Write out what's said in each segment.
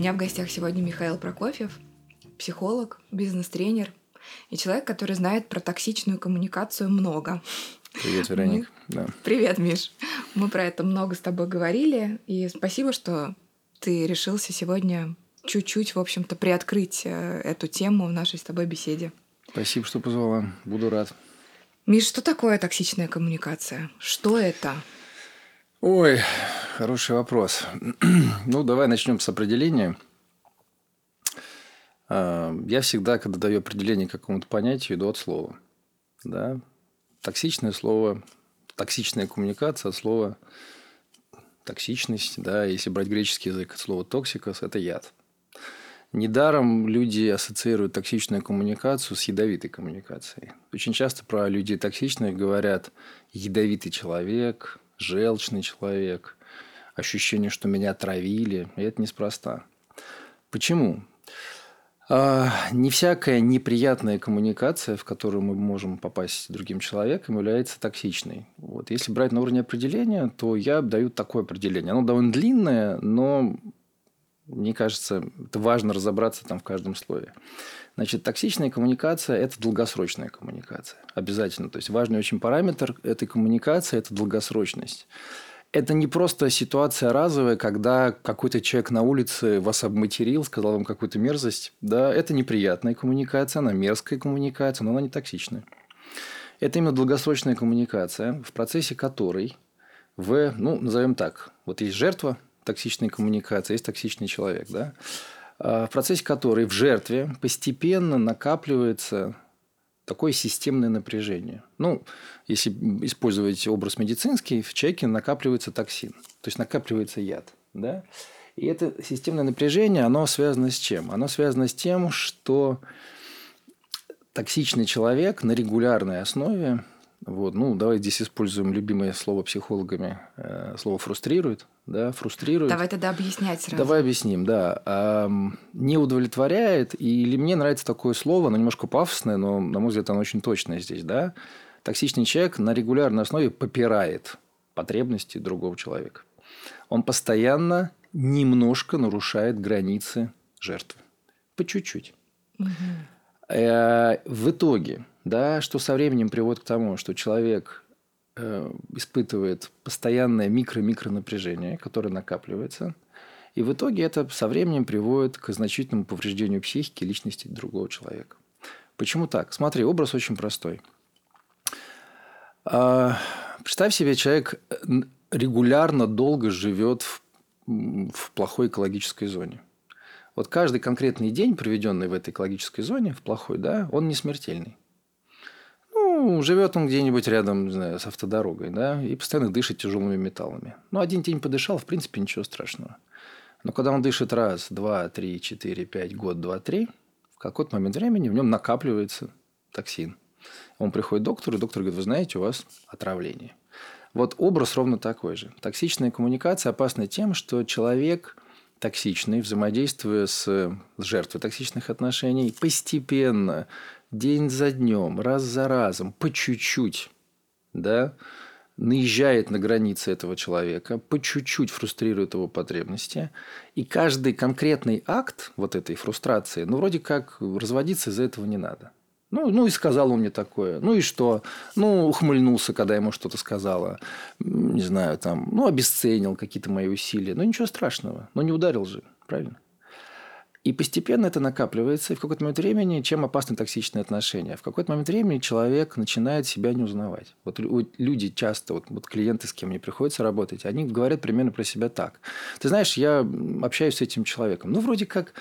меня в гостях сегодня Михаил Прокофьев, психолог, бизнес-тренер и человек, который знает про токсичную коммуникацию много. Привет, Вероник. Мы... Да. Привет, Миш. Мы про это много с тобой говорили, и спасибо, что ты решился сегодня чуть-чуть, в общем-то, приоткрыть э, эту тему в нашей с тобой беседе. Спасибо, что позвала. Буду рад. Миш, что такое токсичная коммуникация? Что это? Ой, хороший вопрос. ну, давай начнем с определения. А, я всегда, когда даю определение какому-то понятию, иду от слова. Да? Токсичное слово, токсичная коммуникация от слова токсичность, да, если брать греческий язык, от слова токсикос – это яд. Недаром люди ассоциируют токсичную коммуникацию с ядовитой коммуникацией. Очень часто про людей токсичных говорят ядовитый человек, желчный человек, ощущение, что меня травили. И это неспроста. Почему? А, не всякая неприятная коммуникация, в которую мы можем попасть с другим человеком, является токсичной. Вот. Если брать на уровне определения, то я даю такое определение. Оно довольно длинное, но мне кажется, это важно разобраться там в каждом слое. Значит, токсичная коммуникация – это долгосрочная коммуникация. Обязательно. То есть, важный очень параметр этой коммуникации – это долгосрочность это не просто ситуация разовая, когда какой-то человек на улице вас обматерил, сказал вам какую-то мерзость. Да, это неприятная коммуникация, она мерзкая коммуникация, но она не токсичная. Это именно долгосрочная коммуникация, в процессе которой вы, ну, назовем так, вот есть жертва токсичной коммуникации, есть токсичный человек, да, а в процессе которой в жертве постепенно накапливается такое системное напряжение. Ну, если использовать образ медицинский, в человеке накапливается токсин, то есть накапливается яд. Да? И это системное напряжение, оно связано с чем? Оно связано с тем, что токсичный человек на регулярной основе, вот, ну, давай здесь используем любимое слово психологами, э, слово фрустрирует, да, фрустрирует. Давай тогда объяснять сразу. Давай объясним, да. Не удовлетворяет, или мне нравится такое слово, оно немножко пафосное, но, на мой взгляд, оно очень точное здесь, да. Токсичный человек на регулярной основе попирает потребности другого человека. Он постоянно немножко нарушает границы жертвы. По чуть-чуть. Угу. В итоге, да, что со временем приводит к тому, что человек Э, испытывает постоянное микро-микро напряжение, которое накапливается. И в итоге это со временем приводит к значительному повреждению психики личности другого человека. Почему так? Смотри, образ очень простой. А, представь себе, человек э, регулярно долго живет в, в плохой экологической зоне. Вот каждый конкретный день, проведенный в этой экологической зоне, в плохой, да, он не смертельный. Ну, живет он где-нибудь рядом, не знаю, с автодорогой, да, и постоянно дышит тяжелыми металлами. Ну, один день подышал, в принципе, ничего страшного. Но когда он дышит раз, два, три, четыре, пять, год, два, три, в какой-то момент времени в нем накапливается токсин. Он приходит к доктору, и доктор говорит, вы знаете, у вас отравление. Вот образ ровно такой же. Токсичная коммуникация опасна тем, что человек токсичный, взаимодействуя с жертвой токсичных отношений, постепенно день за днем, раз за разом, по чуть-чуть, да, наезжает на границы этого человека, по чуть-чуть фрустрирует его потребности. И каждый конкретный акт вот этой фрустрации, ну, вроде как разводиться из-за этого не надо. Ну, ну и сказал он мне такое. Ну и что? Ну, ухмыльнулся, когда ему что-то сказала. Не знаю, там, ну, обесценил какие-то мои усилия. Ну, ничего страшного. Но не ударил же, правильно? И постепенно это накапливается, и в какой-то момент времени, чем опасны токсичные отношения? В какой-то момент времени человек начинает себя не узнавать. Вот люди часто, вот, вот клиенты, с кем мне приходится работать, они говорят примерно про себя так. Ты знаешь, я общаюсь с этим человеком. Ну, вроде как,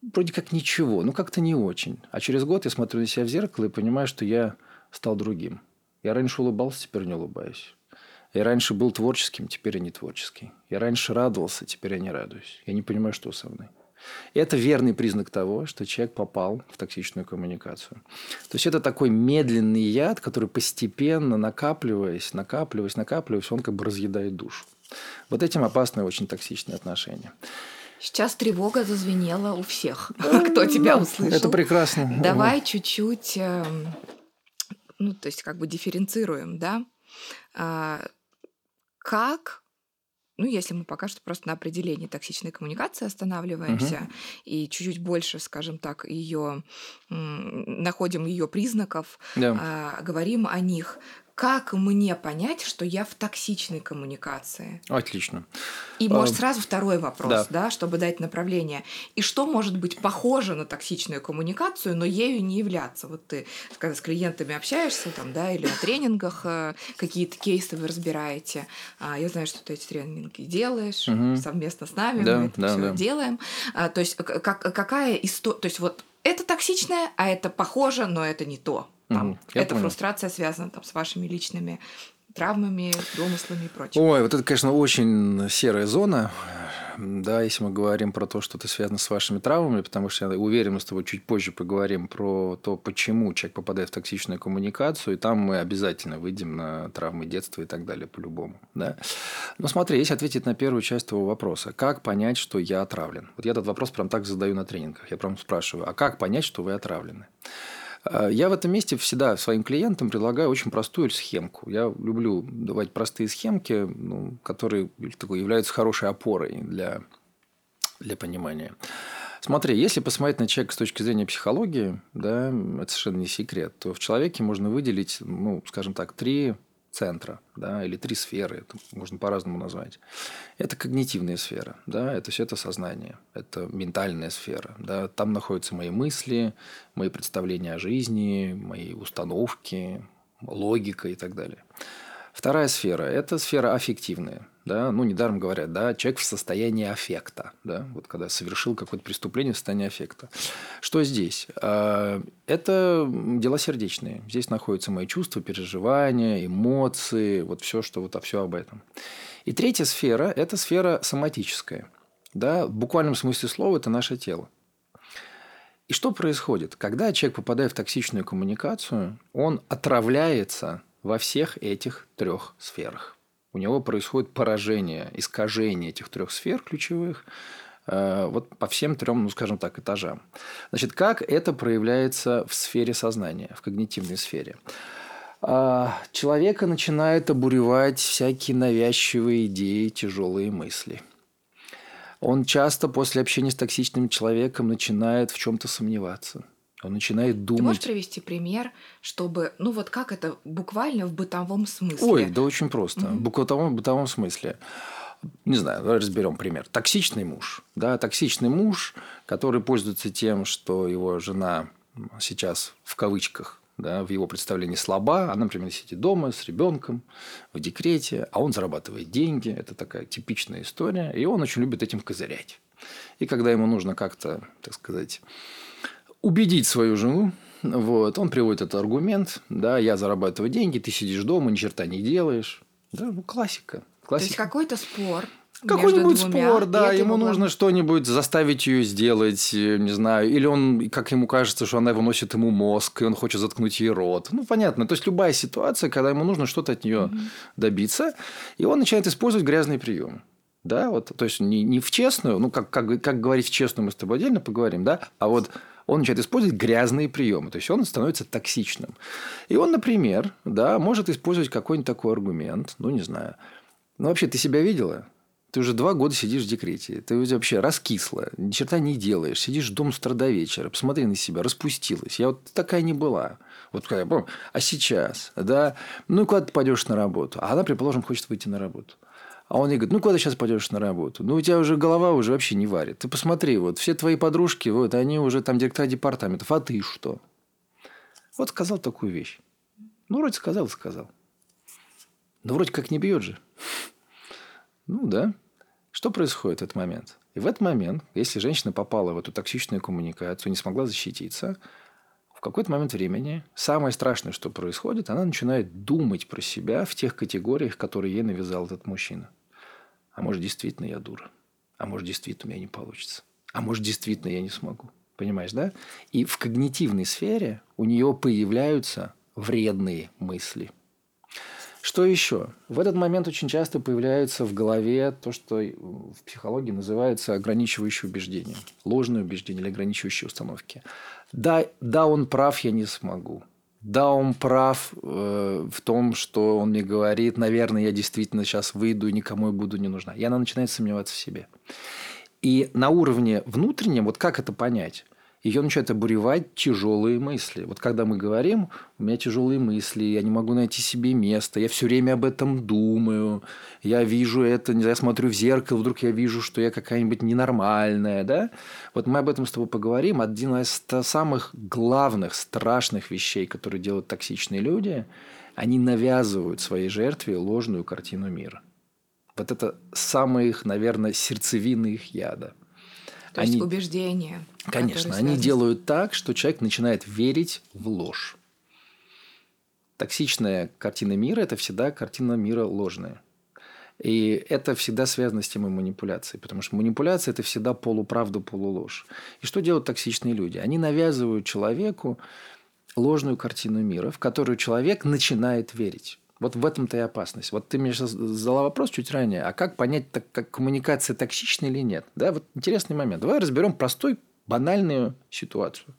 вроде как ничего, ну, как-то не очень. А через год я смотрю на себя в зеркало и понимаю, что я стал другим. Я раньше улыбался, теперь не улыбаюсь. Я раньше был творческим, теперь я не творческий. Я раньше радовался, теперь я не радуюсь. Я не понимаю, что со мной. Это верный признак того, что человек попал в токсичную коммуникацию. То есть это такой медленный яд, который постепенно накапливаясь, накапливаясь, накапливаясь, он как бы разъедает душу. Вот этим опасны очень токсичные отношения. Сейчас тревога зазвенела у всех, кто тебя услышал. Это прекрасно. Давай чуть-чуть, эм, ну, то есть как бы дифференцируем, да? А, как ну, если мы пока что просто на определении токсичной коммуникации останавливаемся угу. и чуть-чуть больше, скажем так, ее находим ее признаков, да. э, говорим о них, как мне понять, что я в токсичной коммуникации? Отлично. И, может, а, сразу второй вопрос, да. да, чтобы дать направление. И что может быть похоже на токсичную коммуникацию, но ею не являться? Вот ты, когда с клиентами общаешься, там, да, или на тренингах э, какие-то кейсы вы разбираете. А, я знаю, что ты эти тренинги делаешь угу. совместно с нами, да, мы это да, все да. делаем. А, то есть как, какая история... То есть вот это токсичное, а это похоже, но это не то. Там, угу, эта понял. фрустрация связана там, с вашими личными травмами, домыслами и прочим. Ой, вот это, конечно, очень серая зона, да, если мы говорим про то, что это связано с вашими травмами, потому что я уверен, мы с тобой чуть позже поговорим про то, почему человек попадает в токсичную коммуникацию, и там мы обязательно выйдем на травмы детства и так далее по-любому, да. Но смотри, если ответить на первую часть твоего вопроса, как понять, что я отравлен? Вот я этот вопрос прям так задаю на тренингах, я прям спрашиваю, а как понять, что вы отравлены? А, я в этом месте всегда своим клиентам предлагаю очень простую схемку. Я люблю давать простые схемки, ну, которые такой, являются хорошей опорой для, для понимания. Смотри, если посмотреть на человека с точки зрения психологии, да, это совершенно не секрет, то в человеке можно выделить, ну, скажем так, три центра, да, или три сферы, это можно по-разному назвать. Это когнитивная сфера, да, это все это сознание, это ментальная сфера, да, там находятся мои мысли, мои представления о жизни, мои установки, логика и так далее. Вторая сфера – это сфера аффективная. Да? Ну, недаром говорят, да, человек в состоянии аффекта. Да? Вот когда совершил какое-то преступление в состоянии аффекта. Что здесь? А, это дела сердечные. Здесь находятся мои чувства, переживания, эмоции, вот все, что вот все об этом. И третья сфера – это сфера соматическая. Да? В буквальном смысле слова – это наше тело. И что происходит? Когда человек попадает в токсичную коммуникацию, он отравляется во всех этих трех сферах. У него происходит поражение, искажение этих трех сфер ключевых э, вот по всем трем, ну, скажем так, этажам. Значит, как это проявляется в сфере сознания, в когнитивной сфере? А, человека начинает обуревать всякие навязчивые идеи, тяжелые мысли. Он часто после общения с токсичным человеком начинает в чем-то сомневаться – он начинает думать. Ты можешь привести пример, чтобы, ну вот как это буквально в бытовом смысле? Ой, да очень просто. Mm-hmm. В бытовом, бытовом смысле. Не знаю, давай разберем пример. Токсичный муж. Да, токсичный муж, который пользуется тем, что его жена сейчас в кавычках да, в его представлении слаба. Она, например, сидит дома с ребенком в декрете, а он зарабатывает деньги. Это такая типичная история. И он очень любит этим козырять. И когда ему нужно как-то, так сказать, убедить свою жену, вот, он приводит этот аргумент, да, я зарабатываю деньги, ты сидишь дома, ни черта не делаешь. Да, ну, классика. классика. То есть какой-то спор. Какой-нибудь спор, да, ему нужно что-нибудь заставить ее сделать, э, не знаю, или он, как ему кажется, что она выносит ему мозг, и он хочет заткнуть ей рот. Ну, понятно. То есть любая ситуация, когда ему нужно что-то от нее угу. добиться, и он начинает использовать грязный прием. Да, вот, то есть не, не в честную, ну, как, как, как говорить в честную, мы с тобой отдельно поговорим, да, а вот он начинает использовать грязные приемы, то есть он становится токсичным. И он, например, да, может использовать какой-нибудь такой аргумент, ну, не знаю. Ну, вообще, ты себя видела? Ты уже два года сидишь в декрете. Ты вообще раскисла, ни черта не делаешь. Сидишь дом с утра до вечера. Посмотри на себя, распустилась. Я вот такая не была. Вот я помню. А сейчас, да, ну, куда ты пойдешь на работу? А она, предположим, хочет выйти на работу. А он ей говорит, ну, куда сейчас пойдешь на работу? Ну, у тебя уже голова уже вообще не варит. Ты посмотри, вот все твои подружки, вот они уже там директора департаментов, а ты что? Вот сказал такую вещь. Ну, вроде сказал, сказал. Но вроде как не бьет же. Ну, да. Что происходит в этот момент? И в этот момент, если женщина попала в эту токсичную коммуникацию, не смогла защититься, в какой-то момент времени самое страшное, что происходит, она начинает думать про себя в тех категориях, которые ей навязал этот мужчина. А может, действительно я дура. А может, действительно у меня не получится. А может, действительно я не смогу. Понимаешь, да? И в когнитивной сфере у нее появляются вредные мысли. Что еще? В этот момент очень часто появляется в голове то, что в психологии называется ограничивающее убеждение. Ложное убеждение или ограничивающие установки. Да, да, он прав, я не смогу. Да, он прав э, в том, что он мне говорит, наверное, я действительно сейчас выйду и никому я буду не нужна. И она начинает сомневаться в себе. И на уровне внутреннем, вот как это понять? Ее начинают обуревать тяжелые мысли. Вот когда мы говорим, у меня тяжелые мысли, я не могу найти себе место, я все время об этом думаю, я вижу это, я смотрю в зеркало, вдруг я вижу, что я какая-нибудь ненормальная, да? Вот мы об этом с тобой поговорим. Один из самых главных, страшных вещей, которые делают токсичные люди, они навязывают своей жертве ложную картину мира. Вот это самые наверное, сердцевины их яда. То они... есть убеждения. Конечно, они делают так, что человек начинает верить в ложь. Токсичная картина мира – это всегда картина мира ложная. И это всегда связано с темой манипуляции, потому что манипуляция – это всегда полуправда, полуложь. И что делают токсичные люди? Они навязывают человеку ложную картину мира, в которую человек начинает верить. Вот в этом-то и опасность. Вот ты мне сейчас задала вопрос чуть ранее, а как понять, так, как коммуникация токсична или нет? Да, вот интересный момент. Давай разберем простой, банальную ситуацию.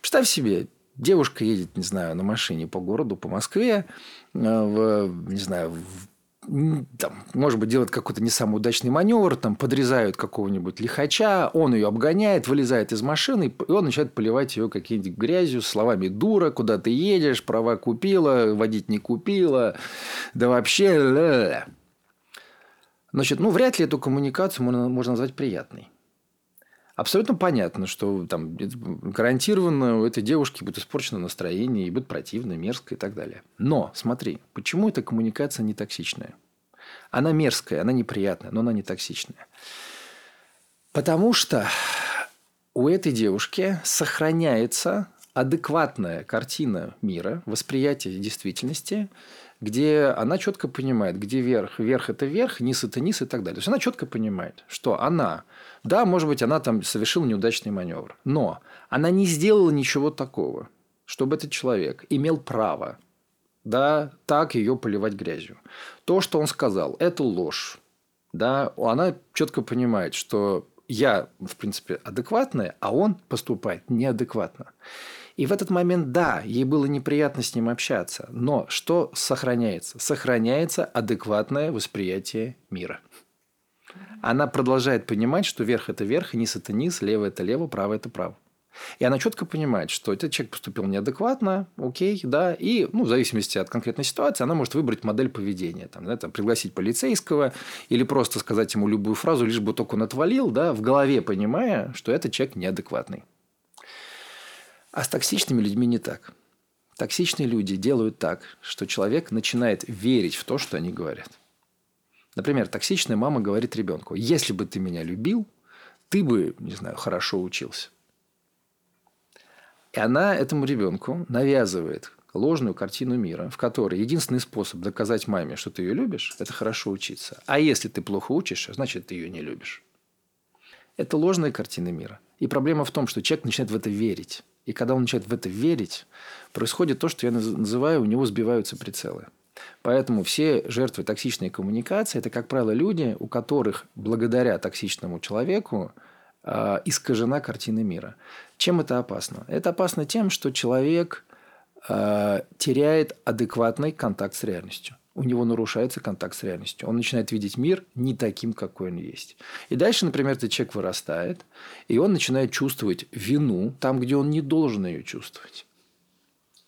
Представь себе, девушка едет, не знаю, на машине по городу, по Москве, э, в, не знаю, в там, может быть, делает какой-то не самый удачный маневр, там, подрезают какого-нибудь лихача, он ее обгоняет, вылезает из машины, и он начинает поливать ее какие-нибудь грязью, словами «дура», «куда ты едешь», «права купила», «водить не купила», да вообще... Значит, ну, вряд ли эту коммуникацию можно, можно назвать приятной. Абсолютно понятно, что там гарантированно у этой девушки будет испорчено настроение, и будет противно, мерзко и так далее. Но смотри, почему эта коммуникация не токсичная? Она мерзкая, она неприятная, но она не токсичная. Потому что у этой девушки сохраняется адекватная картина мира, восприятие действительности, где она четко понимает, где верх. Верх – это верх, низ – это низ и так далее. То есть, она четко понимает, что она, да, может быть, она там совершила неудачный маневр, но она не сделала ничего такого, чтобы этот человек имел право да, так ее поливать грязью. То, что он сказал, это ложь. Да, она четко понимает, что я, в принципе, адекватная, а он поступает неадекватно. И в этот момент, да, ей было неприятно с ним общаться, но что сохраняется? Сохраняется адекватное восприятие мира. Она продолжает понимать, что верх – это верх, низ – это низ, лево – это лево, право – это право. И она четко понимает, что этот человек поступил неадекватно, окей, да, и ну, в зависимости от конкретной ситуации она может выбрать модель поведения. Там, да, там, пригласить полицейского или просто сказать ему любую фразу, лишь бы только он отвалил, да, в голове понимая, что этот человек неадекватный. А с токсичными людьми не так. Токсичные люди делают так, что человек начинает верить в то, что они говорят. Например, токсичная мама говорит ребенку, если бы ты меня любил, ты бы, не знаю, хорошо учился. И она этому ребенку навязывает ложную картину мира, в которой единственный способ доказать маме, что ты ее любишь, это хорошо учиться. А если ты плохо учишься, значит, ты ее не любишь. Это ложная картина мира. И проблема в том, что человек начинает в это верить. И когда он начинает в это верить, происходит то, что я называю, у него сбиваются прицелы. Поэтому все жертвы токсичной коммуникации – это, как правило, люди, у которых благодаря токсичному человеку э, искажена картина мира. Чем это опасно? Это опасно тем, что человек э, теряет адекватный контакт с реальностью у него нарушается контакт с реальностью. Он начинает видеть мир не таким, какой он есть. И дальше, например, этот человек вырастает, и он начинает чувствовать вину там, где он не должен ее чувствовать.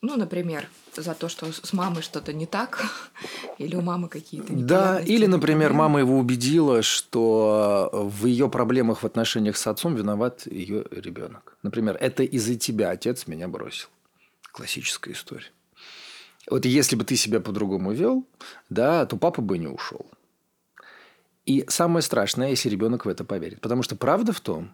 Ну, например, за то, что с мамой что-то не так, или у мамы какие-то Да, или, например, мама его убедила, что в ее проблемах в отношениях с отцом виноват ее ребенок. Например, это из-за тебя отец меня бросил. Классическая история. Вот если бы ты себя по-другому вел, да, то папа бы не ушел. И самое страшное, если ребенок в это поверит. Потому что правда в том,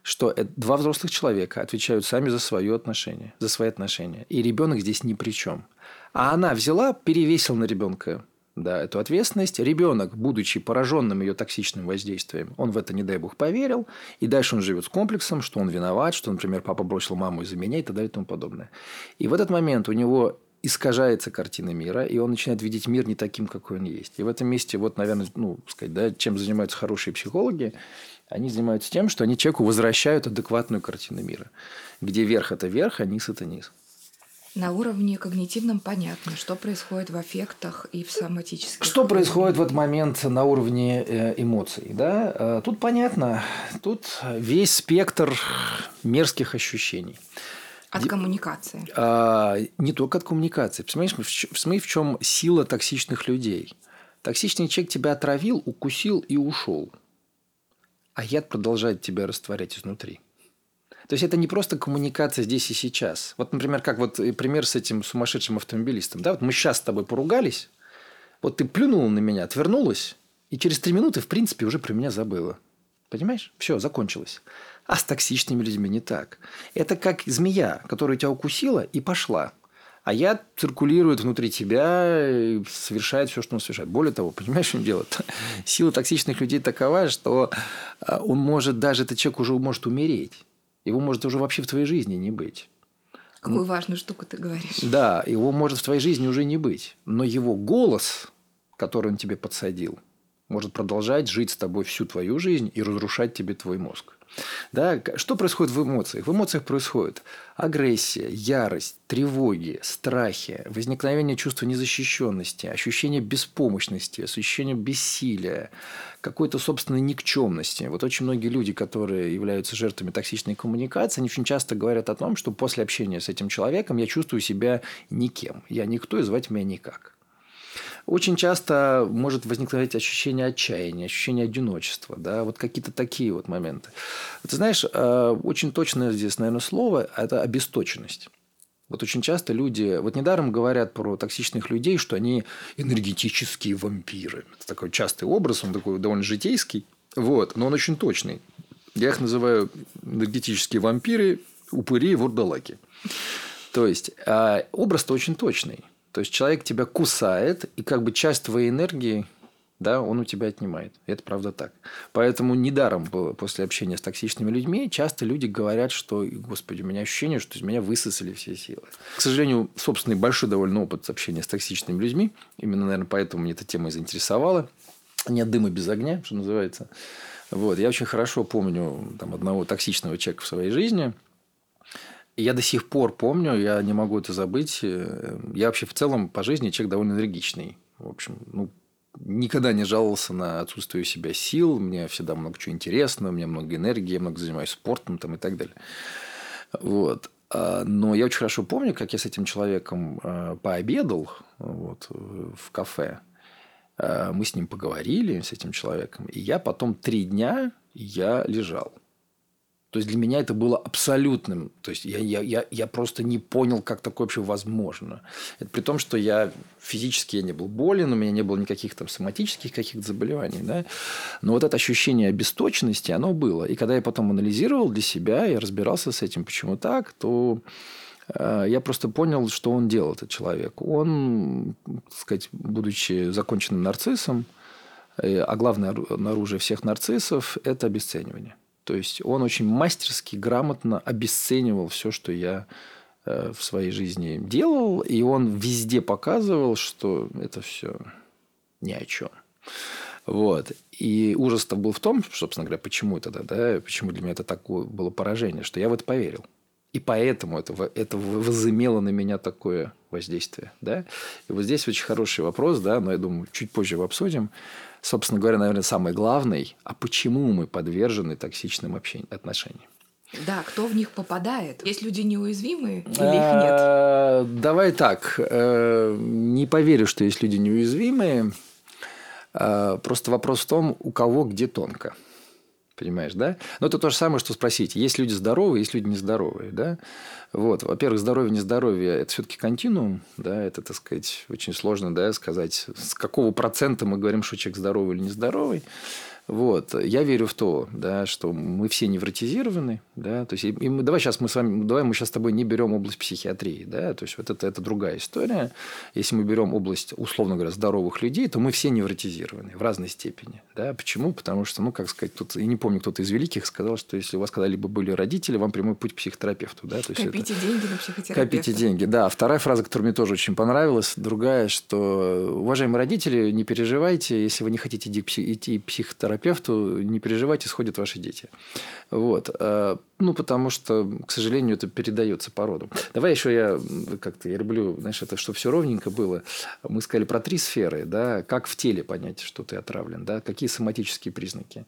что два взрослых человека отвечают сами за свое отношение, за свои отношения. И ребенок здесь ни при чем. А она взяла, перевесила на ребенка да, эту ответственность. Ребенок, будучи пораженным ее токсичным воздействием, он в это, не дай бог, поверил. И дальше он живет с комплексом, что он виноват, что, например, папа бросил маму из-за меня и так далее и тому подобное. И в этот момент у него искажается картина мира, и он начинает видеть мир не таким, какой он есть. И в этом месте, вот, наверное, ну, сказать, да, чем занимаются хорошие психологи, они занимаются тем, что они человеку возвращают адекватную картину мира, где верх – это верх, а низ – это низ. На уровне когнитивном понятно, что происходит в аффектах и в соматических. Что происходит в этот момент на уровне э, эмоций? Да? Э, тут понятно, тут весь спектр мерзких ощущений. От коммуникации. А, не только от коммуникации. Понимаешь, смотри, в чем сила токсичных людей. Токсичный человек тебя отравил, укусил и ушел. А яд продолжает тебя растворять изнутри. То есть это не просто коммуникация здесь и сейчас. Вот, например, как вот пример с этим сумасшедшим автомобилистом. Да, вот мы сейчас с тобой поругались, вот ты плюнула на меня, отвернулась, и через три минуты, в принципе, уже про меня забыла. Понимаешь? Все, закончилось. А с токсичными людьми не так. Это как змея, которая тебя укусила и пошла. А я циркулирует внутри тебя и совершает все, что он совершает. Более того, понимаешь, что дело? Сила токсичных людей такова, что а, он может, даже этот человек уже может умереть. Его может уже вообще в твоей жизни не быть. Какую важную штуку ты говоришь. Да, его может в твоей жизни уже не быть. Но его голос, который он тебе подсадил, может продолжать жить с тобой всю твою жизнь и разрушать тебе твой мозг. Да? Что происходит в эмоциях? В эмоциях происходит агрессия, ярость, тревоги, страхи, возникновение чувства незащищенности, ощущение беспомощности, ощущение бессилия, какой-то собственной никчемности. Вот очень многие люди, которые являются жертвами токсичной коммуникации, они очень часто говорят о том, что после общения с этим человеком я чувствую себя никем. Я никто и звать меня никак. Очень часто может возникнуть ощущение отчаяния, ощущение одиночества, да, вот какие-то такие вот моменты. Ты знаешь, э, очень точное здесь, наверное, слово – это обесточенность. Вот очень часто люди, вот недаром говорят про токсичных людей, что они энергетические вампиры. Это такой частый образ, он такой довольно житейский, вот, но он очень точный. Я их называю энергетические вампиры, упыри и вурдалаки. То есть, а образ-то очень точный. То есть человек тебя кусает, и как бы часть твоей энергии да, он у тебя отнимает. Это правда так. Поэтому недаром было после общения с токсичными людьми часто люди говорят, что, господи, у меня ощущение, что из меня высосали все силы. К сожалению, собственный большой довольно опыт общения с токсичными людьми. Именно, наверное, поэтому меня эта тема и заинтересовала. Нет дыма без огня, что называется. Вот. Я очень хорошо помню там, одного токсичного человека в своей жизни – я до сих пор помню, я не могу это забыть. Э, я вообще в целом по жизни человек довольно энергичный. В общем, ну, никогда не жаловался на отсутствие у себя сил. Мне всегда много чего интересного, у меня много энергии, я много занимаюсь спортом там, и так далее. Вот. А, но я очень хорошо помню, как я с этим человеком э, пообедал вот, в кафе. Э, мы с ним поговорили, с этим человеком. И я потом три дня я лежал. То есть для меня это было абсолютным. То есть я, я, я, я просто не понял, как такое вообще возможно. Это при том, что я физически я не был болен, у меня не было никаких там соматических каких-то заболеваний. Да? Но вот это ощущение обесточенности, оно было. И когда я потом анализировал для себя и разбирался с этим, почему так, то э, я просто понял, что он делал, этот человек. Он, так сказать, будучи законченным нарциссом, э, а главное оружие всех нарциссов – это обесценивание. То есть он очень мастерски, грамотно обесценивал все, что я э, в своей жизни делал, и он везде показывал, что это все ни о чем. Вот. И ужас-то был в том, собственно говоря, почему тогда, да, почему для меня это такое было поражение, что я в это поверил. И поэтому это, это возымело на меня такое воздействие. Да? И вот здесь очень хороший вопрос, да, но я думаю, чуть позже его обсудим собственно говоря, наверное, самый главный, а почему мы подвержены токсичным общениям, отношениям. Да, кто в них попадает? Есть люди неуязвимые или их нет? Э, давай так. Э, не поверю, что есть люди неуязвимые. Э, просто вопрос в том, у кого где тонко. Понимаешь, да? Но это то же самое, что спросить, есть люди здоровые, есть люди нездоровые, да? Вот. Во-первых, здоровье, нездоровье – это все-таки континуум, да, это, так сказать, очень сложно, да, сказать, с какого процента мы говорим, что человек здоровый или нездоровый. Вот. Я верю в то, да, что мы все невротизированы. Да, то есть, и мы, давай сейчас мы с вами, давай мы сейчас с тобой не берем область психиатрии. Да, то есть, вот это, это другая история. Если мы берем область, условно говоря, здоровых людей, то мы все невротизированы в разной степени. Да. Почему? Потому что, ну, как сказать, тут, я не помню, кто-то из великих сказал, что если у вас когда-либо были родители, вам прямой путь к психотерапевту. Да, то есть Копите это... деньги на психотерапевта. Копите деньги, да. Вторая фраза, которая мне тоже очень понравилась, другая, что, уважаемые родители, не переживайте, если вы не хотите идти к психотерапевту, психотерапевту, не переживайте, сходят ваши дети. Вот. Э, ну, потому что, к сожалению, это передается по роду. Давай еще я как-то, я люблю, знаешь, это, чтобы все ровненько было. Мы сказали про три сферы, да, как в теле понять, что ты отравлен, да, какие соматические признаки.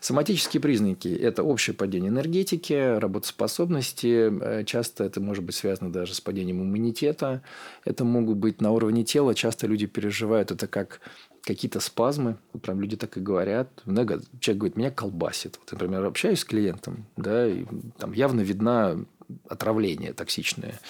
Соматические признаки – это общее падение энергетики, работоспособности, э, часто это может быть связано даже с падением иммунитета, это могут быть на уровне тела, часто люди переживают это как какие-то спазмы, вот прям люди так и говорят. Много человек говорит, меня колбасит. Вот, например, общаюсь с клиентом, да, и там явно видна отравление токсичное.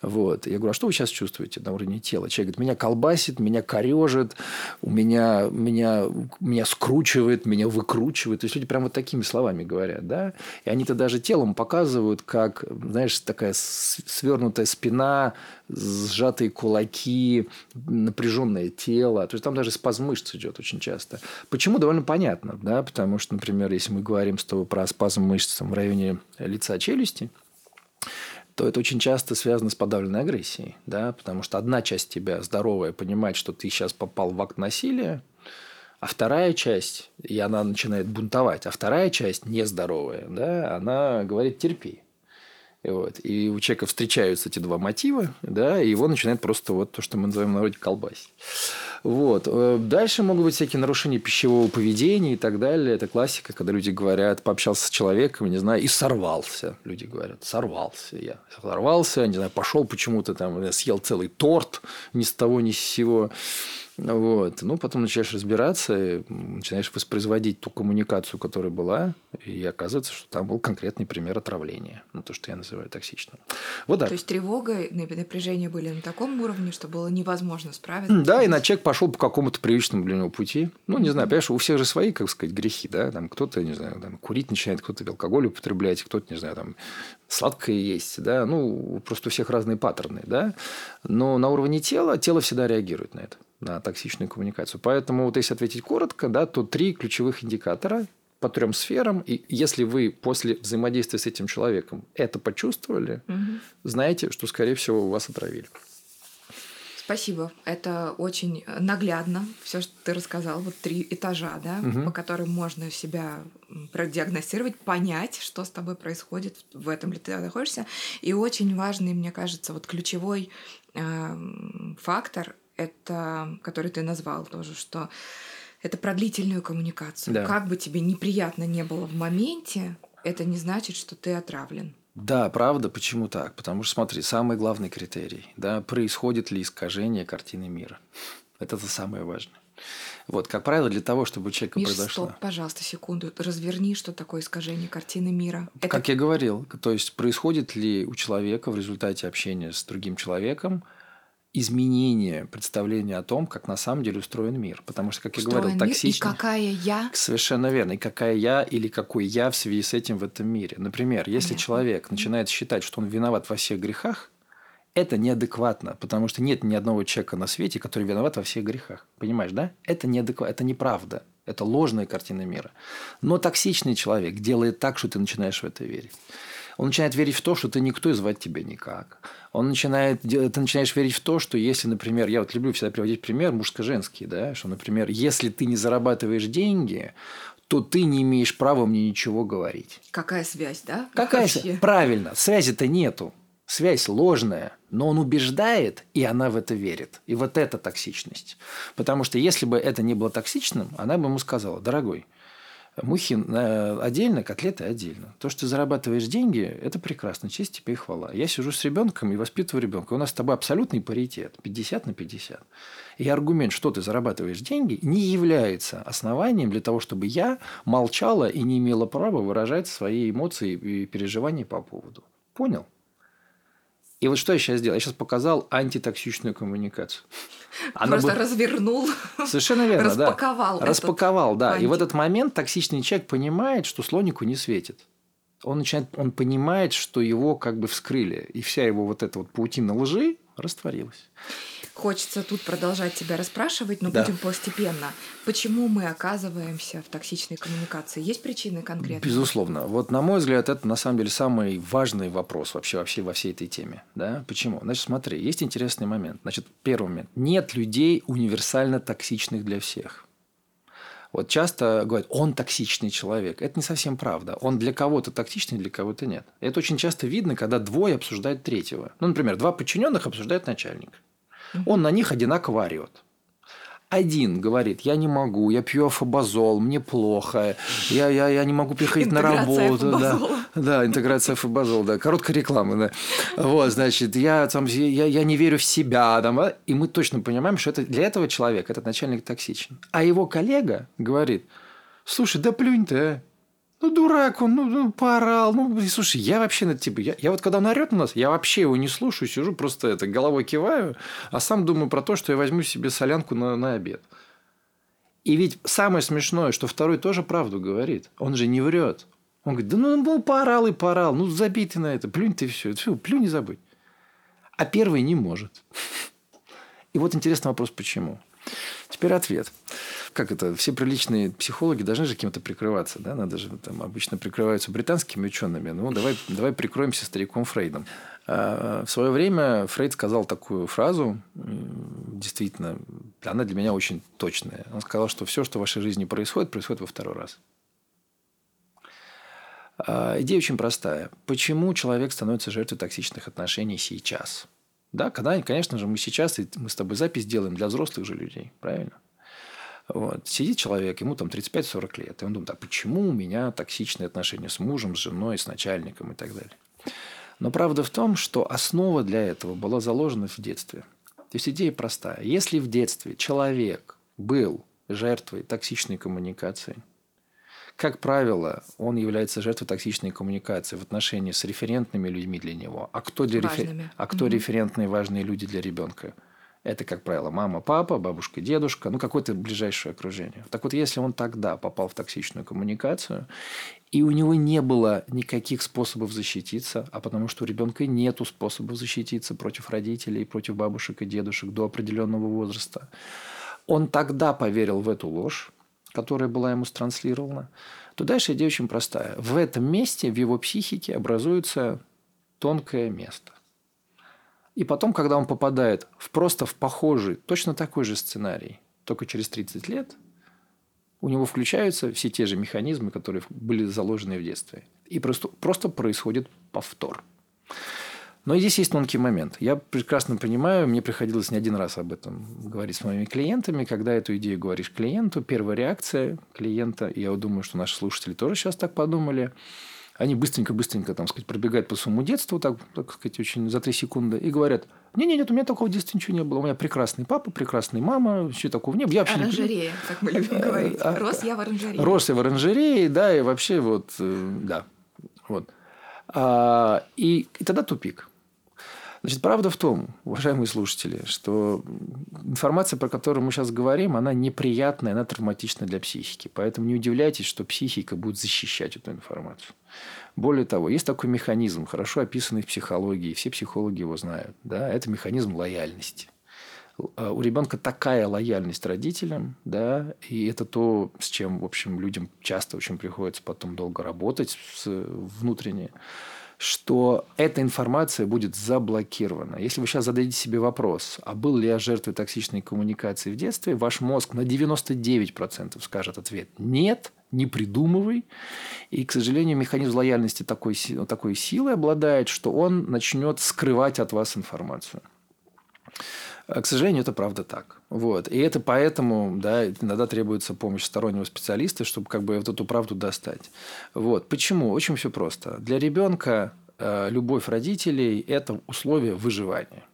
Вот. Я говорю, а что вы сейчас чувствуете на уровне тела? Человек говорит, меня колбасит, меня корежит, у меня, меня, меня скручивает, меня выкручивает. То есть люди прям вот такими словами говорят. Да? И они-то даже телом показывают, как, знаешь, такая свернутая спина, сжатые кулаки, напряженное тело. То есть там даже спазм мышц идет очень часто. Почему? Довольно понятно. Да? Потому что, например, если мы говорим с тобой про спазм мышц в районе лица челюсти, то это очень часто связано с подавленной агрессией, да, потому что одна часть тебя здоровая понимает, что ты сейчас попал в акт насилия, а вторая часть, и она начинает бунтовать, а вторая часть нездоровая, да, она говорит терпи. Вот. и у человека встречаются эти два мотива, да, и его начинает просто вот то, что мы называем народе колбасить. Вот. Э, дальше могут быть всякие нарушения пищевого поведения и так далее. Это классика, когда люди говорят, пообщался с человеком, не знаю, и сорвался. Люди говорят, сорвался я. Сорвался, не знаю, пошел почему-то там, съел целый торт ни с того, ни с сего. Вот. Ну, потом начинаешь разбираться, начинаешь воспроизводить ту коммуникацию, которая была, и оказывается, что там был конкретный пример отравления. Ну, то, что я называю токсичным. Вот так. То есть тревога и напряжение были на таком уровне, что было невозможно справиться? Да, и на человек пошел по какому-то привычному для него пути. Ну, не знаю, понимаешь, у всех же свои, как сказать, грехи, да? Там кто-то, не знаю, там, курить начинает, кто-то алкоголь употреблять, кто-то, не знаю, там, сладкое есть, да? Ну, просто у всех разные паттерны, да? Но на уровне тела, тело всегда реагирует на это на токсичную коммуникацию. Поэтому вот если ответить коротко, да, то три ключевых индикатора по трем сферам. И если вы после взаимодействия с этим человеком это почувствовали, угу. знаете, что, скорее всего, вас отравили. Спасибо. Это очень наглядно, все, что ты рассказал. Вот три этажа, да, угу. по которым можно себя продиагностировать, понять, что с тобой происходит, в этом ли ты находишься. И очень важный, мне кажется, вот ключевой э, фактор это, который ты назвал тоже, что это про длительную коммуникацию. Да. Как бы тебе неприятно не было в моменте, это не значит, что ты отравлен. Да, правда. Почему так? Потому что, смотри, самый главный критерий, да, происходит ли искажение картины мира. Это то самое важное. Вот, как правило, для того, чтобы у человека Миш, произошло... стоп, пожалуйста, секунду. Разверни, что такое искажение картины мира. Это... Как я говорил, то есть происходит ли у человека в результате общения с другим человеком изменение представления о том, как на самом деле устроен мир. Потому что, как устроен я говорил, токсичность... И какая я? Совершенно верно. И какая я или какой я в связи с этим в этом мире. Например, если Понятно. человек начинает считать, что он виноват во всех грехах, это неадекватно, потому что нет ни одного человека на свете, который виноват во всех грехах. Понимаешь, да? Это неадекватно, это неправда. Это ложная картина мира. Но токсичный человек делает так, что ты начинаешь в это верить. Он начинает верить в то, что ты никто и звать тебя никак. Он начинает, ты начинаешь верить в то, что если, например, я вот люблю всегда приводить пример мужско-женский, да, что, например, если ты не зарабатываешь деньги, то ты не имеешь права мне ничего говорить. Какая связь, да? Какая связь? Правильно, связи-то нету. Связь ложная, но он убеждает, и она в это верит. И вот это токсичность. Потому что если бы это не было токсичным, она бы ему сказала, дорогой, Мухи э, отдельно, котлеты отдельно. То, что ты зарабатываешь деньги, это прекрасно, честь тебе и хвала. Я сижу с ребенком и воспитываю ребенка. У нас с тобой абсолютный паритет, 50 на 50. И аргумент, что ты зарабатываешь деньги, не является основанием для того, чтобы я молчала и не имела права выражать свои эмоции и переживания по поводу. Понял? И вот что я сейчас сделал? Я сейчас показал антитоксичную коммуникацию. Она Просто бы... развернул. Совершенно верно, Распаковал. Да. Распаковал, да. Анти... И в этот момент токсичный человек понимает, что слонику не светит. Он начинает, он понимает, что его как бы вскрыли, и вся его вот эта вот паутина лжи растворилась. Хочется тут продолжать тебя расспрашивать, но да. будем постепенно. Почему мы оказываемся в токсичной коммуникации? Есть причины конкретные? Безусловно. Вот, на мой взгляд, это на самом деле самый важный вопрос вообще, вообще во всей этой теме. Да? Почему? Значит, смотри, есть интересный момент. Значит, первый момент. Нет людей универсально токсичных для всех. Вот часто говорят, он токсичный человек. Это не совсем правда. Он для кого-то токсичный, для кого-то нет. Это очень часто видно, когда двое обсуждают третьего. Ну, например, два подчиненных обсуждают начальника. Он на них одинаково орет. Один говорит, я не могу, я пью афобазол, мне плохо, я, я, я не могу приходить на работу. Да, да, интеграция афобазол, да, короткая реклама, да. Вот, значит, я, там, я, я не верю в себя, там, и мы точно понимаем, что это, для этого человека этот начальник токсичен. А его коллега говорит, слушай, да плюнь ты, ну, дурак он, ну, ну поорал. Ну, слушай, я вообще, ну, типа, я, я вот когда он орет на нас, я вообще его не слушаю, сижу, просто это, головой киваю, а сам думаю про то, что я возьму себе солянку на, на обед. И ведь самое смешное, что второй тоже правду говорит. Он же не врет. Он говорит, да ну, ну поорал и поорал, ну забей ты на это, плюнь ты все, все, плюнь и забыть. А первый не может. И вот интересный вопрос, почему. Теперь ответ как это, все приличные психологи должны же кем-то прикрываться, да, надо же, там обычно прикрываются британскими учеными, ну, давай, давай прикроемся стариком Фрейдом. А, в свое время Фрейд сказал такую фразу, действительно, она для меня очень точная. Он сказал, что все, что в вашей жизни происходит, происходит во второй раз. А, идея очень простая. Почему человек становится жертвой токсичных отношений сейчас? Да, когда, конечно же, мы сейчас, мы с тобой запись делаем для взрослых же людей, правильно? Вот. Сидит человек, ему там 35-40 лет, и он думает, а почему у меня токсичные отношения с мужем, с женой, с начальником и так далее. Но правда в том, что основа для этого была заложена в детстве. То есть идея простая. Если в детстве человек был жертвой токсичной коммуникации, как правило, он является жертвой токсичной коммуникации в отношении с референтными людьми для него. А кто, для рефер... а кто угу. референтные важные люди для ребенка? Это, как правило, мама, папа, бабушка, дедушка, ну, какое-то ближайшее окружение. Так вот, если он тогда попал в токсичную коммуникацию, и у него не было никаких способов защититься, а потому что у ребенка нету способов защититься против родителей, против бабушек и дедушек до определенного возраста, он тогда поверил в эту ложь, которая была ему транслирована, то дальше идея очень простая. В этом месте, в его психике образуется тонкое место. И потом, когда он попадает в просто в похожий, точно такой же сценарий, только через 30 лет, у него включаются все те же механизмы, которые были заложены в детстве. И просто, просто происходит повтор. Но здесь есть тонкий момент. Я прекрасно понимаю, мне приходилось не один раз об этом говорить с моими клиентами. Когда эту идею говоришь клиенту, первая реакция клиента, и я думаю, что наши слушатели тоже сейчас так подумали – они быстренько-быстренько, там сказать, пробегают по своему детству, так, так сказать, очень за три секунды, и говорят, не-не, нет, у меня такого детства ничего не было. У меня прекрасный папа, прекрасная мама, все такого не было. Я вообще оранжерея, не... как мы любим э, говорить. А, Рос я в оранжерее. Рос я в оранжерее, да, и вообще вот, э, да. Вот. А, и, и тогда тупик. Значит, правда в том, уважаемые слушатели, что информация, про которую мы сейчас говорим, она неприятная, она травматична для психики. Поэтому не удивляйтесь, что психика будет защищать эту информацию. Более того, есть такой механизм, хорошо описанный в психологии, все психологи его знают. Да? Это механизм лояльности. А у ребенка такая лояльность родителям, да, и это то, с чем, в общем, людям часто очень приходится потом долго работать внутренне что эта информация будет заблокирована. Если вы сейчас зададите себе вопрос, а был ли я жертвой токсичной коммуникации в детстве, ваш мозг на 99% скажет ответ «нет», не придумывай. И, к сожалению, механизм лояльности такой, такой силой обладает, что он начнет скрывать от вас информацию. К сожалению, это правда так. Вот. И это поэтому да, иногда требуется помощь стороннего специалиста, чтобы как бы вот эту правду достать. Вот. Почему? Очень все просто. Для ребенка э, любовь родителей – это условие выживания.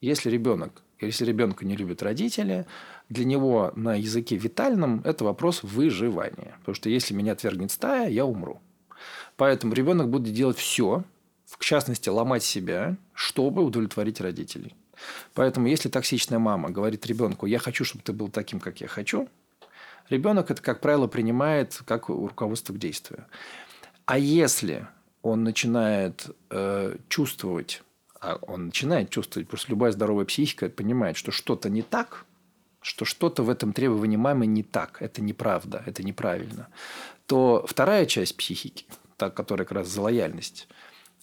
Если ребенок, если ребенка не любят родители, для него на языке витальном это вопрос выживания. Потому что если меня отвергнет стая, я умру. Поэтому ребенок будет делать все, в частности, ломать себя, чтобы удовлетворить родителей. Поэтому, если токсичная мама говорит ребенку, я хочу, чтобы ты был таким, как я хочу, ребенок это, как правило, принимает как руководство к действию. А если он начинает э, чувствовать, а он начинает чувствовать, просто любая здоровая психика понимает, что что-то не так, что что-то в этом требовании мамы не так, это неправда, это неправильно, то вторая часть психики, та, которая как раз за лояльность,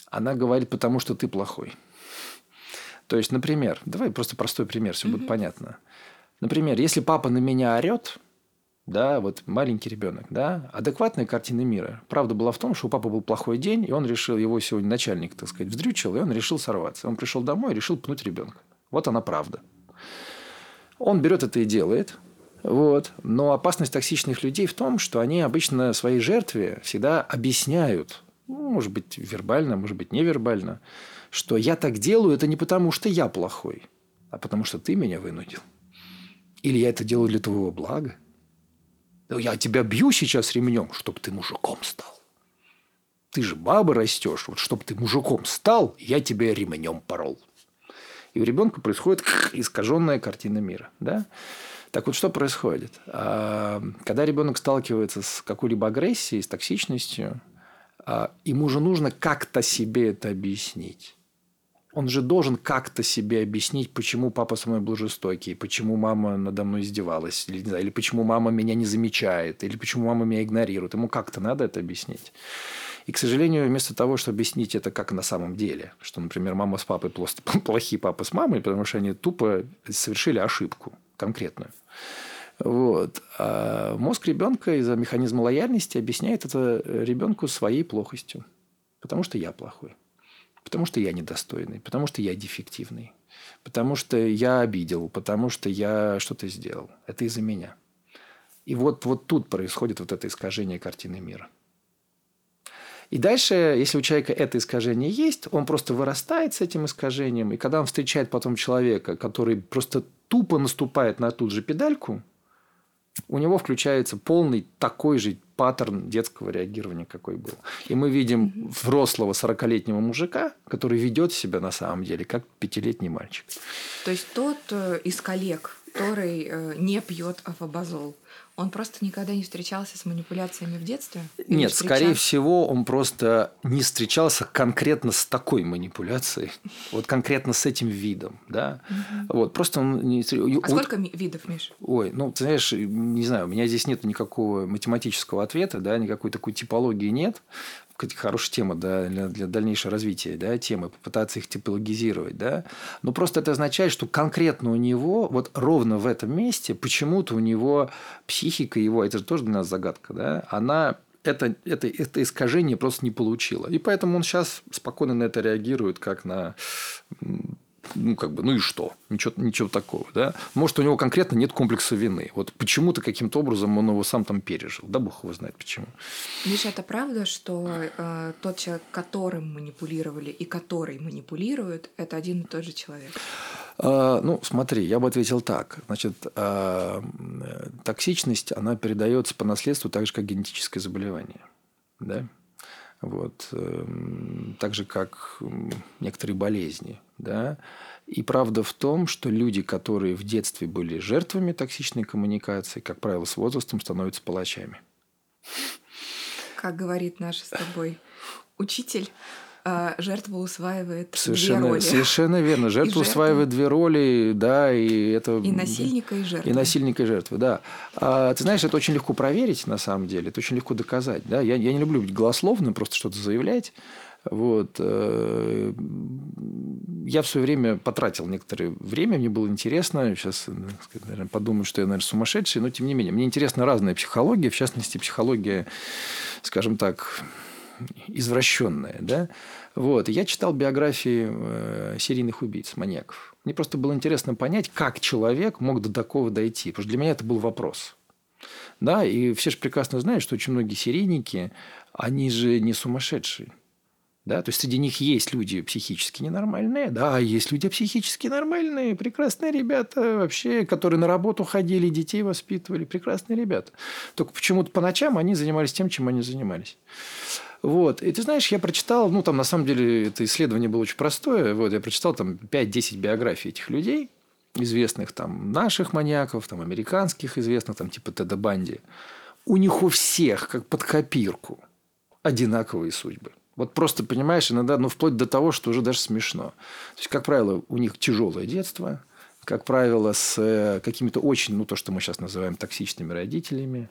она говорит, потому что ты плохой. То есть, например, давай просто простой пример, все будет понятно. Например, если папа на меня орет, да, вот маленький ребенок, да, адекватная картина мира. Правда была в том, что у папы был плохой день, и он решил, его сегодня начальник, так сказать, вздрючил, и он решил сорваться. Он пришел домой и решил пнуть ребенка. Вот она правда. Он берет это и делает, вот. Но опасность токсичных людей в том, что они обычно своей жертве всегда объясняют, ну, может быть, вербально, может быть, невербально, что я так делаю, это не потому, что я плохой, а потому, что ты меня вынудил. Или я это делаю для твоего блага. Я тебя бью сейчас ремнем, чтобы ты мужиком стал. Ты же баба растешь. Вот чтобы ты мужиком стал, я тебя ремнем порол. И у ребенка происходит искаженная картина мира. Да? Так вот, что происходит? А, когда ребенок сталкивается с какой-либо агрессией, с токсичностью, ему же нужно как-то себе это объяснить он же должен как-то себе объяснить, почему папа со мной был жестокий, почему мама надо мной издевалась, или, не знаю, или почему мама меня не замечает, или почему мама меня игнорирует. Ему как-то надо это объяснить. И, к сожалению, вместо того, чтобы объяснить это как на самом деле, что, например, мама с папой просто плохие папы с мамой, потому что они тупо совершили ошибку конкретную. Вот. А мозг ребенка из-за механизма лояльности объясняет это ребенку своей плохостью. Потому что я плохой. Потому что я недостойный, потому что я дефективный, потому что я обидел, потому что я что-то сделал. Это из-за меня. И вот, вот тут происходит вот это искажение картины мира. И дальше, если у человека это искажение есть, он просто вырастает с этим искажением. И когда он встречает потом человека, который просто тупо наступает на ту же педальку, у него включается полный такой же паттерн детского реагирования, какой был. И мы видим взрослого 40-летнего мужика, который ведет себя на самом деле как пятилетний мальчик. То есть тот э, из коллег, который э, не пьет афобазол, он просто никогда не встречался с манипуляциями в детстве? Нет, скорее всего, он просто не встречался конкретно с такой манипуляцией, вот конкретно с этим видом, да. Угу. Вот просто он не. А сколько видов, Миш? Ой, ну знаешь, не знаю, у меня здесь нет никакого математического ответа, да, никакой такой типологии нет хорошая тема да, для, для дальнейшего развития да, темы, попытаться их типологизировать. Да. Но просто это означает, что конкретно у него, вот ровно в этом месте, почему-то у него психика его, это же тоже для нас загадка, да, она это, это, это искажение просто не получила. И поэтому он сейчас спокойно на это реагирует, как на ну, как бы, ну и что? Ничего, ничего такого, да? Может, у него конкретно нет комплекса вины. Вот почему-то каким-то образом он его сам там пережил. Да бог его знает почему. Миша, это правда, что э, тот человек, которым манипулировали и который манипулирует, это один и тот же человек? А, ну, смотри, я бы ответил так. Значит, а, токсичность, она передается по наследству так же, как генетическое заболевание. Да? Вот. Эм, так же, как некоторые болезни. Да? И правда в том, что люди, которые в детстве были жертвами токсичной коммуникации, как правило, с возрастом становятся палачами. Как говорит наш с тобой учитель, а, жертва усваивает совершенно, две роли. Совершенно верно. Жертва усваивает две роли, да, и это... И насильника, и жертвы. И насильника, и жертвы, да. А, ты знаешь, это очень легко проверить, на самом деле, это очень легко доказать. Да? Я, я не люблю быть голословным, просто что-то заявлять. Вот. Э, я в свое время потратил некоторое время, мне было интересно. Сейчас, наверное, подумают, что я, наверное, сумасшедший, но тем не менее. Мне интересна разная психология, в частности, психология, скажем так, извращенная, да, вот. Я читал биографии э, серийных убийц, маньяков. Мне просто было интересно понять, как человек мог до такого дойти. Потому что для меня это был вопрос. Да, и все же прекрасно знают, что очень многие серийники, они же не сумасшедшие. Да, то есть среди них есть люди психически ненормальные, да, есть люди психически нормальные, прекрасные ребята вообще, которые на работу ходили, детей воспитывали, прекрасные ребята. Только почему-то по ночам они занимались тем, чем они занимались. Вот. И ты знаешь, я прочитал, ну, там, на самом деле, это исследование было очень простое. Вот, я прочитал там 5-10 биографий этих людей, известных там наших маньяков, там американских известных, там типа Теда Банди. У них у всех, как под копирку, одинаковые судьбы. Вот просто, понимаешь, иногда, ну, вплоть до того, что уже даже смешно. То есть, как правило, у них тяжелое детство, как правило, с э, какими-то очень, ну, то, что мы сейчас называем токсичными родителями,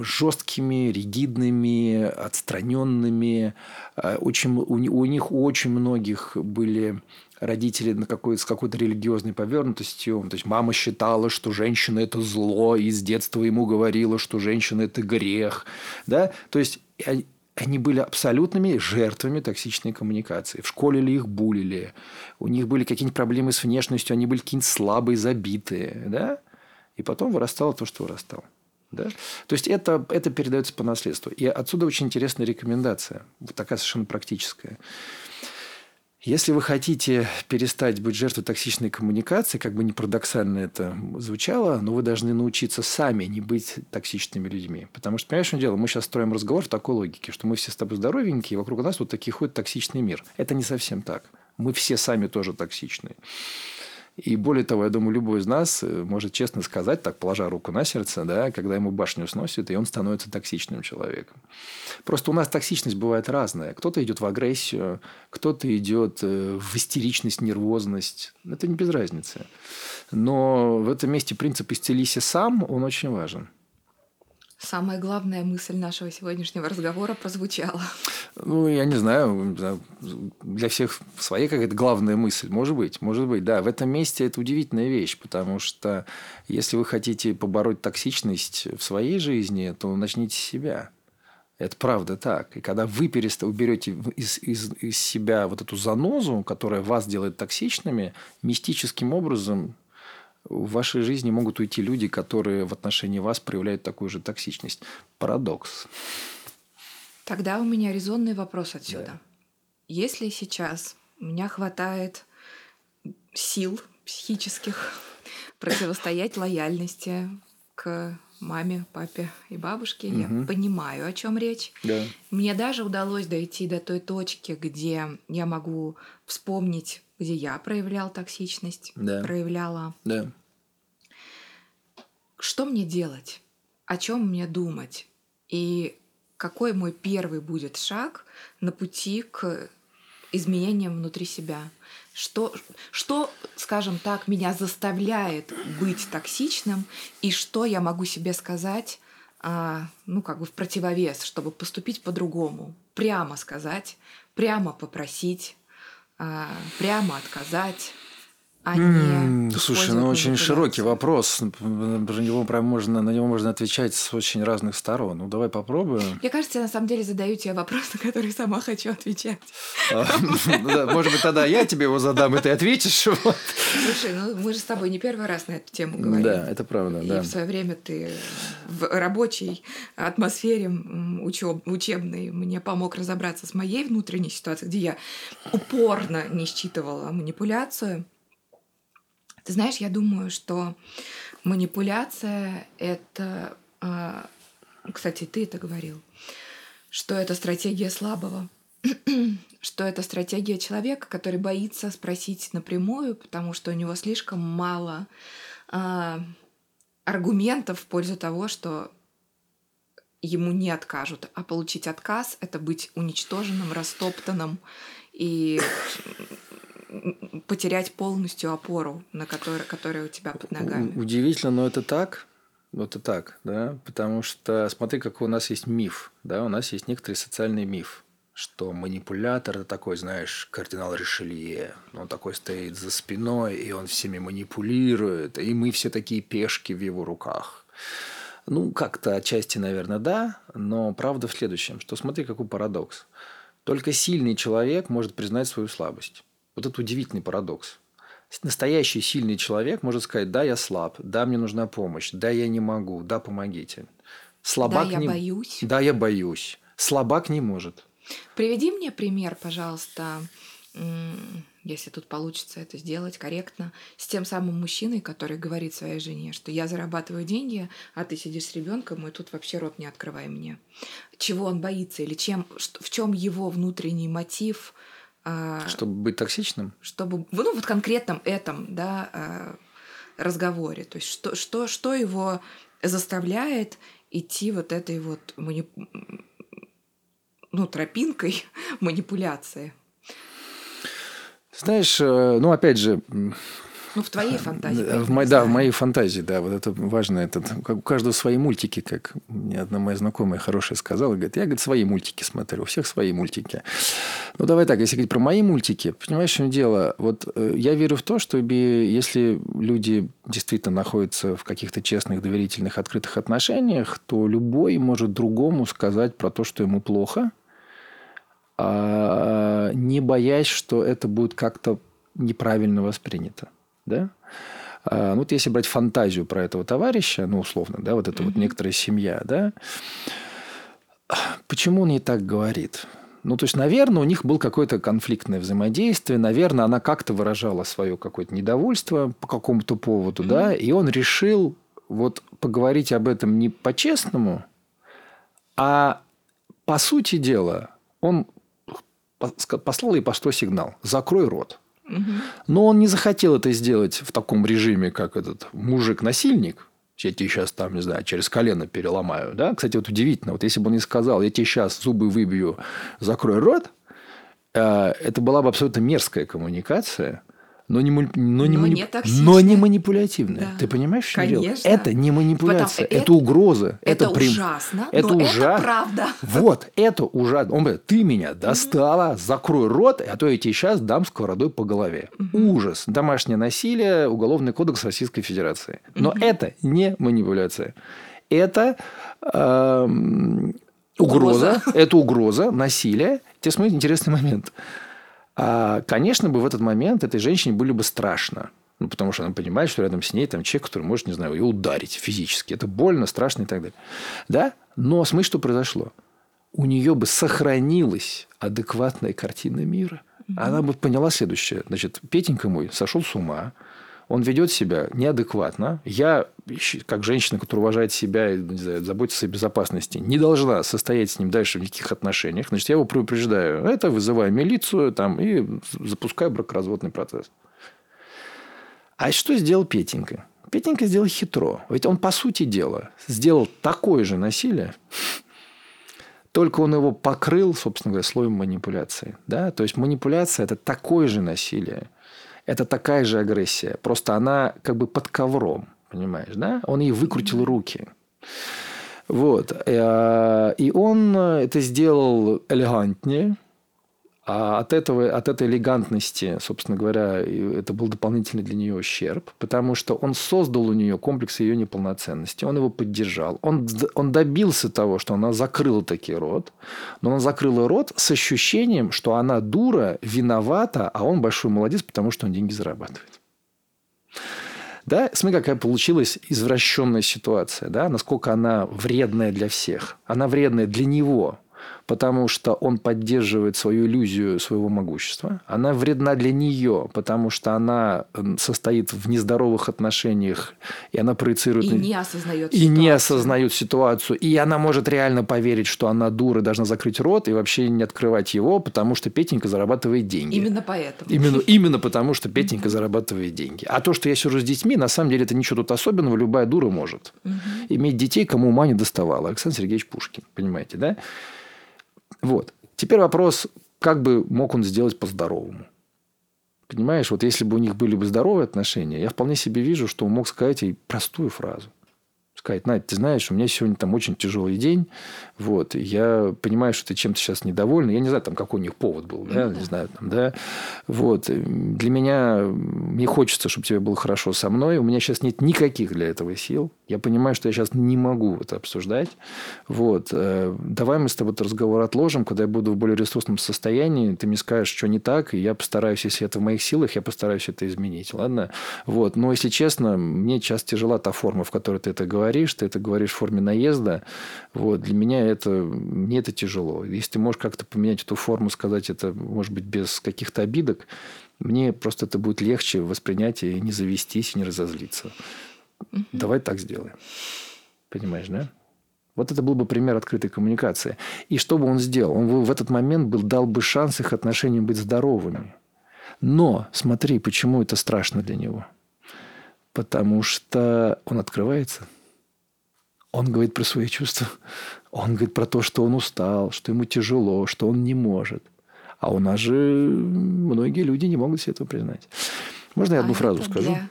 жесткими, ригидными, отстраненными. Э, очень, у, у них очень многих были родители на какой, с какой-то религиозной повернутостью. То есть мама считала, что женщина – это зло, и с детства ему говорила, что женщина – это грех. Да? То есть они были абсолютными жертвами токсичной коммуникации. В школе ли их булили, у них были какие-нибудь проблемы с внешностью, они были какие-нибудь слабые, забитые. Да? И потом вырастало то, что вырастало. Да? То есть это, это передается по наследству. И отсюда очень интересная рекомендация, вот такая совершенно практическая. Если вы хотите перестать быть жертвой токсичной коммуникации, как бы не парадоксально это звучало, но вы должны научиться сами не быть токсичными людьми. Потому что, понимаешь, что дело? Мы сейчас строим разговор в такой логике, что мы все с тобой здоровенькие, и вокруг нас вот такие ходит токсичный мир. Это не совсем так. Мы все сами тоже токсичные. И более того, я думаю, любой из нас э, может честно сказать, так положа руку на сердце, да, когда ему башню сносит, и он становится токсичным человеком. Просто у нас токсичность бывает разная. Кто-то идет в агрессию, кто-то идет э, в истеричность, нервозность. Это не без разницы. Но в этом месте принцип «исцелися сам», он очень важен. Самая главная мысль нашего сегодняшнего разговора прозвучала. Ну, я не знаю, для всех своя какая-то главная мысль. Может быть, может быть, да. В этом месте это удивительная вещь, потому что если вы хотите побороть токсичность в своей жизни, то начните с себя. Это правда так. И когда вы перест... уберете из, из, из себя вот эту занозу, которая вас делает токсичными, мистическим образом в вашей жизни могут уйти люди, которые в отношении вас проявляют такую же токсичность. Парадокс. Тогда у меня резонный вопрос отсюда. Да. Если сейчас у меня хватает сил психических противостоять лояльности к маме, папе и бабушке, угу. я понимаю, о чем речь. Да. Мне даже удалось дойти до той точки, где я могу вспомнить где я проявлял токсичность, да. проявляла. Да. Что мне делать? О чем мне думать? И какой мой первый будет шаг на пути к изменениям внутри себя? Что, что, скажем так, меня заставляет быть токсичным, и что я могу себе сказать, а, ну, как бы в противовес, чтобы поступить по-другому, прямо сказать, прямо попросить, а, прямо отказать, а не Слушай, ну очень широкий вопрос. Про него прям можно, на него можно отвечать с очень разных сторон. Ну, давай попробуем. Мне кажется, я на самом деле задаю тебе вопрос, на который сама хочу отвечать. А, ну может быть, тогда я тебе его задам, и ты ответишь. Слушай, ну мы же с тобой не первый раз на эту тему говорим. Да, это правда. И в свое время ты в рабочей атмосфере учеб, учебной мне помог разобраться с моей внутренней ситуацией, где я упорно не считывала манипуляцию ты знаешь, я думаю, что манипуляция — это... А, кстати, ты это говорил, что это стратегия слабого, что это стратегия человека, который боится спросить напрямую, потому что у него слишком мало а, аргументов в пользу того, что ему не откажут, а получить отказ — это быть уничтоженным, растоптанным и потерять полностью опору, на которой, которая у тебя под ногами. Удивительно, но это так. Это так, да, потому что смотри, какой у нас есть миф, да, у нас есть некоторый социальный миф, что манипулятор это такой, знаешь, кардинал Ришелье, он такой стоит за спиной, и он всеми манипулирует, и мы все такие пешки в его руках. Ну, как-то отчасти, наверное, да, но правда в следующем, что смотри, какой парадокс. Только сильный человек может признать свою слабость. Вот это удивительный парадокс. Настоящий сильный человек может сказать, да, я слаб, да, мне нужна помощь, да, я не могу, да, помогите. Слабак да, я не... боюсь. Да, я боюсь. Слабак не может. Приведи мне пример, пожалуйста, если тут получится это сделать корректно, с тем самым мужчиной, который говорит своей жене, что я зарабатываю деньги, а ты сидишь с ребенком, и тут вообще рот не открывай мне. Чего он боится или чем, в чем его внутренний мотив – чтобы быть токсичным? Чтобы, ну, вот конкретном этом, да, а, разговоре. То есть что, что, что его заставляет идти вот этой вот манип... ну, тропинкой манипуляции? Знаешь, э, ну, опять же, Ну, в твоей фантазии. В мо... Да, в моей фантазии, да. Вот это важно. Это, у каждого свои мультики, как мне одна моя знакомая хорошая сказала. Говорит, я, говорит, свои мультики смотрю. У всех свои мультики. Ну, давай так, если говорить про мои мультики, понимаешь, в чем дело? Вот э, я верю в то, что если люди действительно находятся в каких-то честных, доверительных, открытых отношениях, то любой может другому сказать про то, что ему плохо, а, не боясь, что это будет как-то неправильно воспринято. Да? А, ну, вот если брать фантазию про этого товарища, ну, условно, да, вот это mm-hmm. вот некоторая семья, да, почему он не так говорит? Ну, то есть, наверное, у них был какое-то конфликтное взаимодействие, наверное, она как-то выражала свое какое-то недовольство по какому-то поводу, mm-hmm. да, и он решил вот поговорить об этом не по-честному, а по сути дела он послал ей по что сигнал «закрой рот». Но он не захотел это сделать в таком режиме, как этот мужик-насильник. Я тебе сейчас там, не знаю, через колено переломаю. Да? Кстати, вот удивительно, вот если бы он не сказал, я тебе сейчас зубы выбью, закрой рот, э, это была бы абсолютно мерзкая коммуникация – но не, но не, но манip... не, но не манипулятивная. Да. Ты понимаешь, что дело? Это не манипуляция, это, это угроза. Это, это прям... ужасно, это но ужа... это правда. Вот, это ужасно. Он говорит, ты меня достала, закрой рот, а то я тебе сейчас дам сковородой по голове. Ужас. Домашнее насилие, Уголовный кодекс Российской Федерации. Но это не манипуляция. Это э, угроза, угроза. это угроза, насилие. Тебе смотри, интересный момент. А, конечно бы в этот момент этой женщине были бы страшно. Ну, потому что она понимает, что рядом с ней там человек, который может, не знаю, ее ударить физически. Это больно, страшно и так далее. Да? Но смотри, что произошло. У нее бы сохранилась адекватная картина мира. Она бы поняла следующее. Значит, Петенька мой сошел с ума он ведет себя неадекватно. Я, как женщина, которая уважает себя и не знаю, заботится о безопасности, не должна состоять с ним дальше в никаких отношениях. Значит, я его предупреждаю. Это вызываю милицию там, и запускаю бракоразводный процесс. А что сделал Петенька? Петенька сделал хитро. Ведь он, по сути дела, сделал такое же насилие, только он его покрыл, собственно говоря, слоем манипуляции. Да? То есть манипуляция – это такое же насилие, это такая же агрессия. Просто она как бы под ковром, понимаешь, да? Он ей выкрутил руки. Вот. Э, и он это сделал элегантнее, а от, этого, от этой элегантности, собственно говоря, это был дополнительный для нее ущерб, потому что он создал у нее комплекс ее неполноценности, он его поддержал. Он, он добился того, что она закрыла таки рот, но она закрыла рот с ощущением, что она дура, виновата, а он большой молодец, потому что он деньги зарабатывает. Да, смотри, какая получилась извращенная ситуация, да, насколько она вредная для всех. Она вредная для него, потому что он поддерживает свою иллюзию своего могущества. Она вредна для нее, потому что она состоит в нездоровых отношениях, и она проецирует... И не осознает И ситуацию. не осознает ситуацию. И она может реально поверить, что она дура, должна закрыть рот и вообще не открывать его, потому что Петенька зарабатывает деньги. Именно поэтому. Именно, именно потому, что Петенька зарабатывает деньги. А то, что я сижу с детьми, на самом деле это ничего тут особенного, любая дура может. Иметь детей, кому ума не доставала. Александр Сергеевич Пушкин, понимаете, да? Вот. Теперь вопрос, как бы мог он сделать по-здоровому? Понимаешь, вот если бы у них были бы здоровые отношения, я вполне себе вижу, что он мог сказать ей простую фразу сказать, Надь, ты знаешь, у меня сегодня там очень тяжелый день, вот, я понимаю, что ты чем-то сейчас недовольна, я не знаю, там, какой у них повод был, да, mm-hmm. не знаю, там, да, вот, для меня, мне хочется, чтобы тебе было хорошо со мной, у меня сейчас нет никаких для этого сил, я понимаю, что я сейчас не могу это обсуждать, вот, э, давай мы с тобой этот разговор отложим, когда я буду в более ресурсном состоянии, ты мне скажешь, что не так, и я постараюсь, если это в моих силах, я постараюсь это изменить, ладно, вот, но, если честно, мне сейчас тяжела та форма, в которой ты это говоришь, говоришь, ты это говоришь в форме наезда. Вот, для меня это, мне это тяжело. Если ты можешь как-то поменять эту форму, сказать это, может быть, без каких-то обидок, мне просто это будет легче воспринять и не завестись, и не разозлиться. Угу. Давай так сделаем. Понимаешь, да? Вот это был бы пример открытой коммуникации. И что бы он сделал? Он в этот момент был, дал бы шанс их отношениям быть здоровыми. Но смотри, почему это страшно для него. Потому что он открывается – он говорит про свои чувства. Он говорит про то, что он устал, что ему тяжело, что он не может. А у нас же многие люди не могут себе этого признать. Можно я А одну фразу это скажу? Для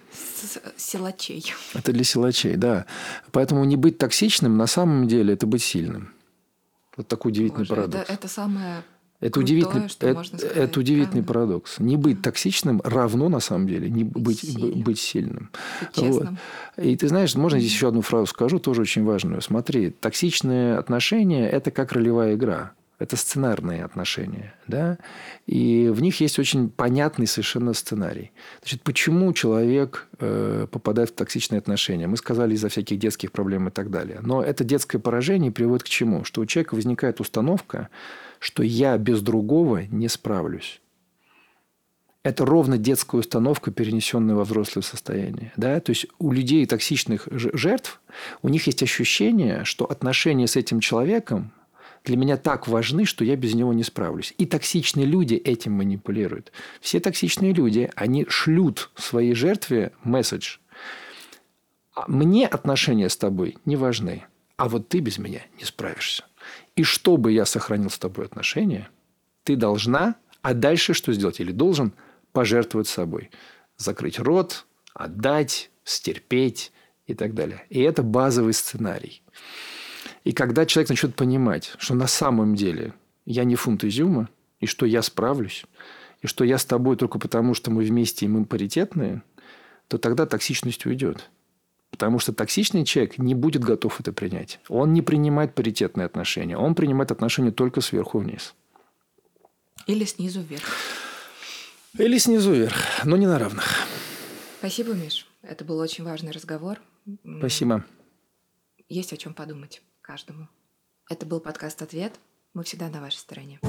силачей. Это для силачей, да. Поэтому не быть токсичным на самом деле это быть сильным. Вот такой удивительный Боже, парадокс. это, это самое Это крутое, удивительный, что это, можно сказать, это удивительный правда? парадокс. Не быть токсичным равно на самом деле не быть, сильным. быть сильным. Быть честным. И ты знаешь, можно здесь еще одну фразу скажу, тоже очень важную. Смотри, токсичные отношения – это как ролевая игра. Это сценарные отношения, да, и в них есть очень понятный совершенно сценарий. Значит, почему человек э, попадает в токсичные отношения? Мы сказали из-за всяких детских проблем и так далее. Но это детское поражение приводит к чему? Что у человека возникает установка, что я без другого не справлюсь. Это ровно детская установка, перенесенная во взрослое состояние. Да? То есть у людей токсичных жертв, у них есть ощущение, что отношения с этим человеком для меня так важны, что я без него не справлюсь. И токсичные люди этим манипулируют. Все токсичные люди, они шлют своей жертве месседж. «А Мне отношения с тобой не важны, а вот ты без меня не справишься. И чтобы я сохранил с тобой отношения, ты должна, а дальше что сделать? Или должен пожертвовать собой. Закрыть рот, отдать, стерпеть и так далее. И это базовый сценарий. И когда человек начнет понимать, что на самом деле я не фунт изюма, и что я справлюсь, и что я с тобой только потому, что мы вместе и мы паритетные, то тогда токсичность уйдет. Потому что токсичный человек не будет готов это принять. Он не принимает паритетные отношения. Он принимает отношения только сверху вниз. Или снизу вверх. Или снизу вверх, но не на равных. Спасибо, Миш. Это был очень важный разговор. Спасибо. Есть о чем подумать каждому. Это был подкаст «Ответ». Мы всегда на вашей стороне.